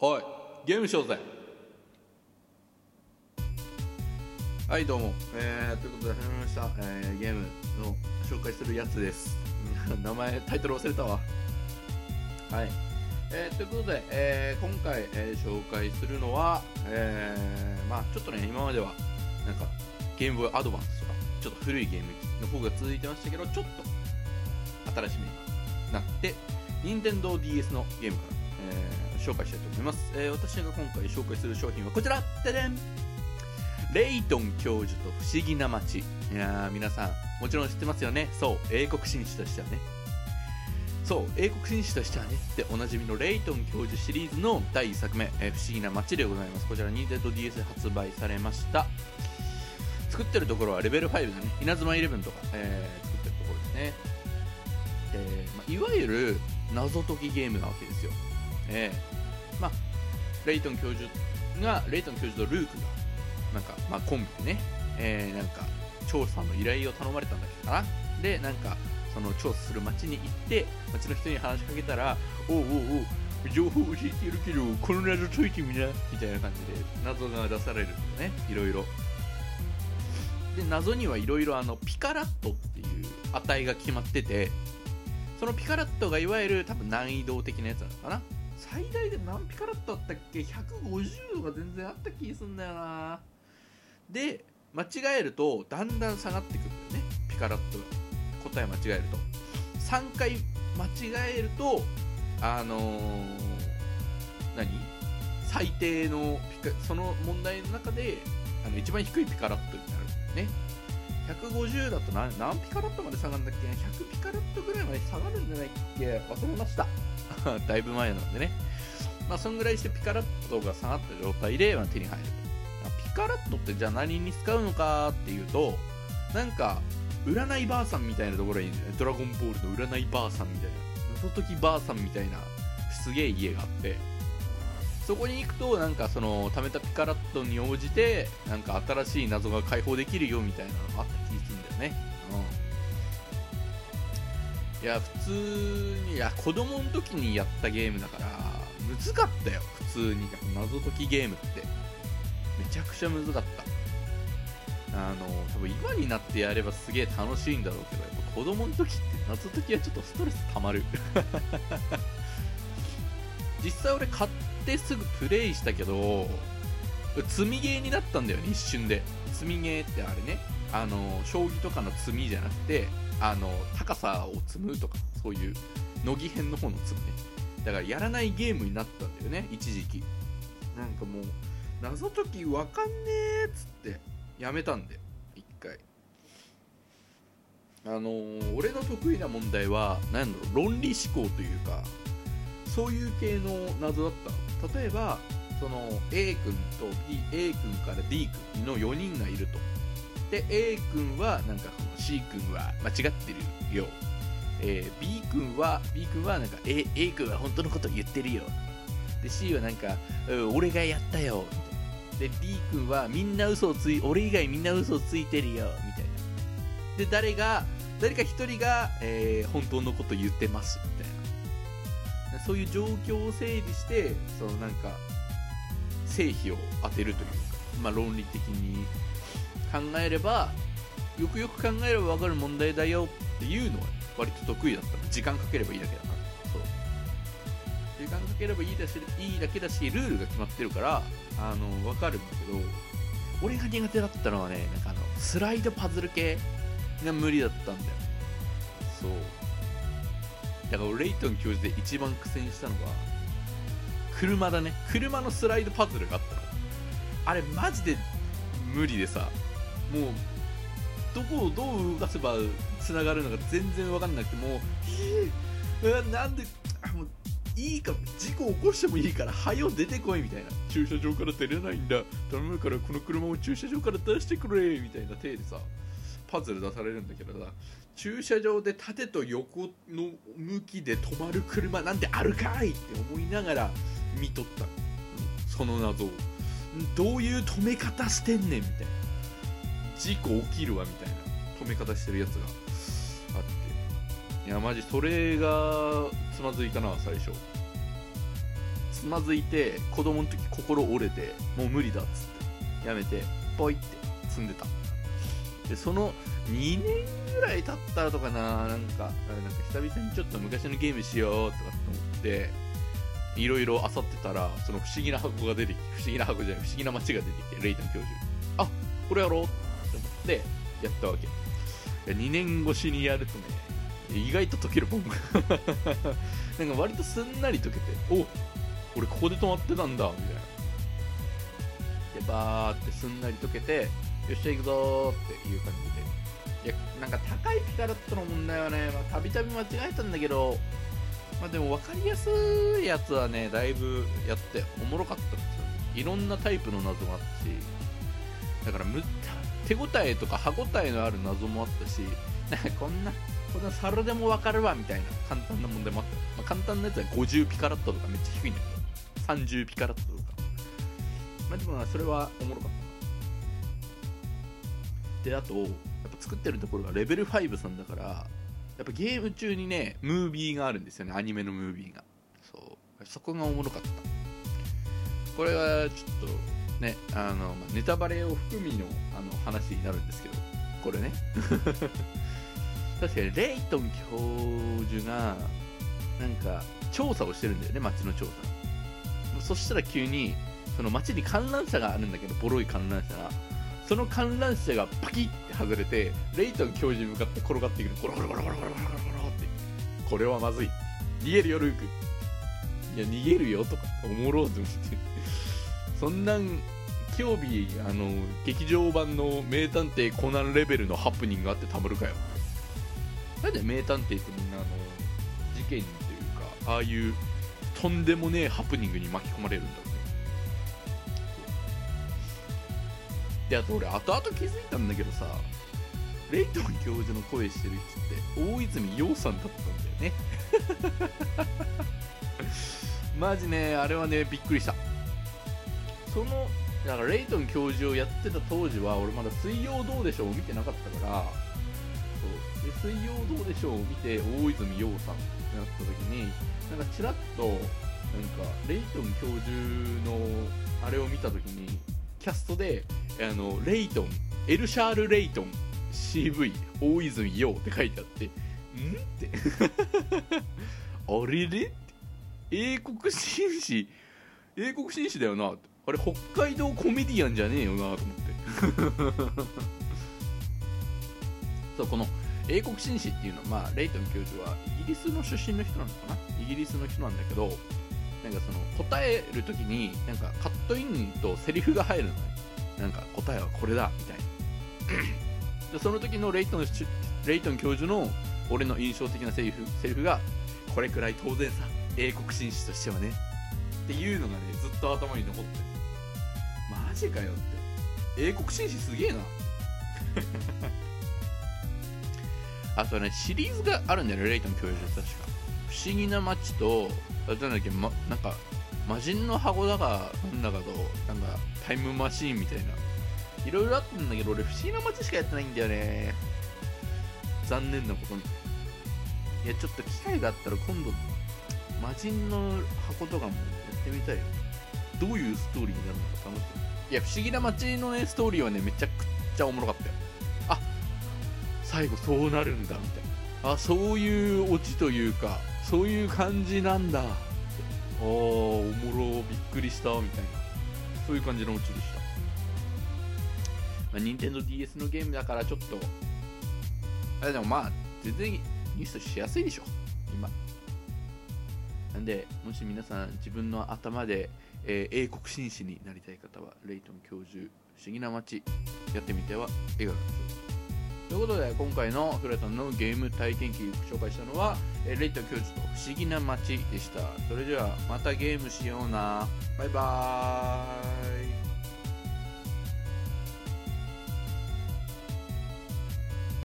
おい。ゲームしようぜ。はいどうも、えー、ということで始めました、えー、ゲームの紹介するやつです。名前タイトル忘れたわ。はい、えー、ということで、えー、今回、えー、紹介するのは、えー、まあちょっとね今まではなんかゲームボーイアドバンスとかちょっと古いゲーム機の方が続いてましたけどちょっと新しめになって任天堂 d s のゲームから、えー紹介したいと思います、えー私が今回紹介する商品はこちら。ででん。レイトン教授と不思議な街。いやー皆さんもちろん知ってますよね。そう英国紳士としてはね。そう英国紳士としてはねっておなじみのレイトン教授シリーズの第1作目、えー不思議な街でございます。こちら 2ZDS で発売されました。作ってるところはレベル5だね稲妻11とか、えー作ってるところですね。で、まあ、いわゆる謎解きゲームなわけですよ。えーまあレイトン教授がレイトン教授とルークがなんか、まあ、コンビでね、えーなんか調査の依頼を頼まれたんだっけかな。でなんかその調査する町に行って町の人に話しかけたら「おうおうおう情報教えてるけどこの謎解いてみな」みたいな感じで謎が出されるんだよね。いろいろ。で謎にはいろいろあのピカラットっていう値が決まっててそのピカラットがいわゆる多分難易度的なやつなのかな。最大で何ピカラットあったっけ？150が全然あった気すんだよな。で間違えるとだんだん下がってくるんだよね。ピカラットが答え間違えると。3回間違えるとあのー何？最低のピカその問題の中であの一番低いピカラットになるんだよね150だと何？何ピカラットまで下がるんだっけ？100ピカラットぐらいまで下がるんじゃないっけ？忘れました。だいぶ前なんでね。まあそんぐらいしてピカラットが下がった状態で、まあ、手に入る。とピカラットってじゃあ何に使うのかっていうとなんか占いばあさんみたいなところにねドラゴンボールの占いばあさんみたいな。謎解きばあさんみたいなすげえ家があって。そこに行くとなんかその貯めたピカラットに応じてなんか新しい謎が解放できるよみたいなのがあった気がするんだよね。うん。いや普通にいや子供の時にやったゲームだから難かったよ普通に。謎解きゲームって。めちゃくちゃ難かった。あの多分今になってやればすげえ楽しいんだろうけどやっぱ子供の時って謎解きはちょっとストレス溜まる。実際俺買ってすぐプレイしたけど積みゲーになったんだよね一瞬で。積みゲーってあれね。あの将棋とかの積みじゃなくてあの高さを積むとかそういう乃木編の方の積むね。だからやらないゲームになったんだよね一時期。なんかもう謎解きわかんねえっつってやめたんだよ一回。あのー俺の得意な問題は何だろう論理思考というかそういう系の謎だった例えばその A 君と D A 君から D 君の4人がいると。で A 君はなんか C 君は間違ってるよ、えー B 君は B 君はなんか A, A 君は本当のこと言ってるよ。で C はなんか俺がやったよ。みたいなで D 君はみんな嘘をつい俺以外みんな嘘をついてるよ。みたいな。で誰が誰か一人が、えー本当のこと言ってます。みたいな。そういう状況を整理してそのなんか成否を当てるというか、まあ、論理的に考えればよくよく考えれば分かる問題だよっていうのは割と得意だった。の時間かければいいだけだから。そう。時間かければいいだしいいだけだしルールが決まってるからあの分かるんだけど俺が苦手だったのはねなんかあのスライドパズル系が無理だったんだよ。そう。だから俺レイトン教授で一番苦戦したのが車だね。車のスライドパズルがあったの。あれマジで無理でさ。もうどこをどう動かせば繋がるのか全然分かんなくてもうえ、なんでもういいか？事故起こしてもいいから早よ出てこいみたいな駐車場から出れないんだ。頼むからこの車を駐車場から出してくれみたいな。体でさパズル出されるんだけどさ駐車場で縦と横の向きで止まる車なんてあるかいって思いながら見とった。その謎を。どういう止め方してんねんみたいな。事故起きるわみたいな止め方してるやつがあって。いやマジそれがつまずいたな最初。つまずいて子供の時心折れてもう無理だっつって。やめてポイって積んでた。でその2年ぐらい経ったとかななんかなんか久々にちょっと昔のゲームしようとかって思っていろいろ漁ってたらその不思議な箱が出てきて不思議な箱じゃない不思議な街が出てきてレイトン教授。あこれやろうって思ってやったわけ。2年越しにやるとね意外と解けるもん。なんか割とすんなり解けてお俺ここで止まってたんだみたいな。でバーってすんなり解けてよっしゃ行くぞっていう感じで。いやなんか高いピカラットの問題はねたびたび間違えたんだけどまあでも分かりやすいやつはねだいぶやっておもろかったんですよ。いろんなタイプの謎もあったしだからむ手応えとか歯応えのある謎もあったしなんかこんなこんな猿でも分かるわみたいな簡単な問題もあった、まあ、簡単なやつは50ピカラットとかめっちゃ低いんだけど30ピカラットとか。まあでもそれはおもろかった。であとやっぱ作ってるところがレベル5さんだからやっぱゲーム中にねムービーがあるんですよね。アニメのムービーが。そう。そこがおもろかった。これはちょっとねあの、まあ、ネタバレを含みのあの話になるんですけどこれね。確かにレイトン教授がなんか調査をしてるんだよね街の調査。そしたら急にその街に観覧車があるんだけどボロい観覧車が。その観覧車がパキッて外れてレイトン教授に向かって転がっていくの。ゴロゴロゴロゴロゴロゴロゴロって。これはまずい。逃げるよルーク。いや逃げるよとかおもろうと思って。そんなん今日日あの劇場版の名探偵コナンレベルのハプニングがあってたまるかよ。なんで名探偵ってみんなあの事件というかああいうとんでもねえハプニングに巻き込まれるんだろうね。であと俺後々気づいたんだけどさレイトン教授の声してる人って大泉洋さんだったんだよね。マジねあれはねびっくりした。そのだからレイトン教授をやってた当時は俺まだ「水曜どうでしょう」を見てなかったからそう。で水曜どうでしょうを見て大泉洋さんってなった時になんかちらっとなんかレイトン教授のあれを見た時にキャストであのレイトンエルシャール・レイトン CV 大泉洋って書いてあってん？って。あれれ？って英国紳士？英国紳士だよなって。あれ北海道コメディアンじゃねえよなと思って。そうこの英国紳士っていうのは、まあ、レイトン教授はイギリスの出身の人なのかな？イギリスの人なんだけどなんかその答える時になんかカットインとセリフが入るのね。なんか答えはこれだみたいな。でその時のレイトンレイトン教授の俺の印象的なセリフセリフがこれくらい当然さ英国紳士としてはね。っていうのがねずっと頭に残ってるマジかよって。英国紳士すげえな。あとねシリーズがあるんだよねレイトン教授確か。不思議な街となんだっけ、ま、なんか魔人の箱だかなんだかとなんかタイムマシーンみたいな。いろいろあったんだけど俺不思議な街しかやってないんだよね。残念なことに。いやちょっと機会があったら今度魔人の箱とかもやってみたいよ。どういうストーリーになるのか楽しみ。いや不思議な街のねストーリーはねめちゃくちゃおもろかったよ。あ最後そうなるんだみたいな。あそういうオチというかそういう感じなんだ。ああおもろびっくりしたみたいな。そういう感じのオチでした、まあ、任天堂 d s のゲームだからちょっと。あでもまあ全然ミスしやすいでしょ今。なんでもし皆さん自分の頭で、えー英国紳士になりたい方はレイトン教授不思議な街やってみてはいかがでしょうかということで今回のフラタンのゲーム体験記紹介したのは、えーレイトン教授と不思議な街でした。それではまたゲームしような。バイバーイ。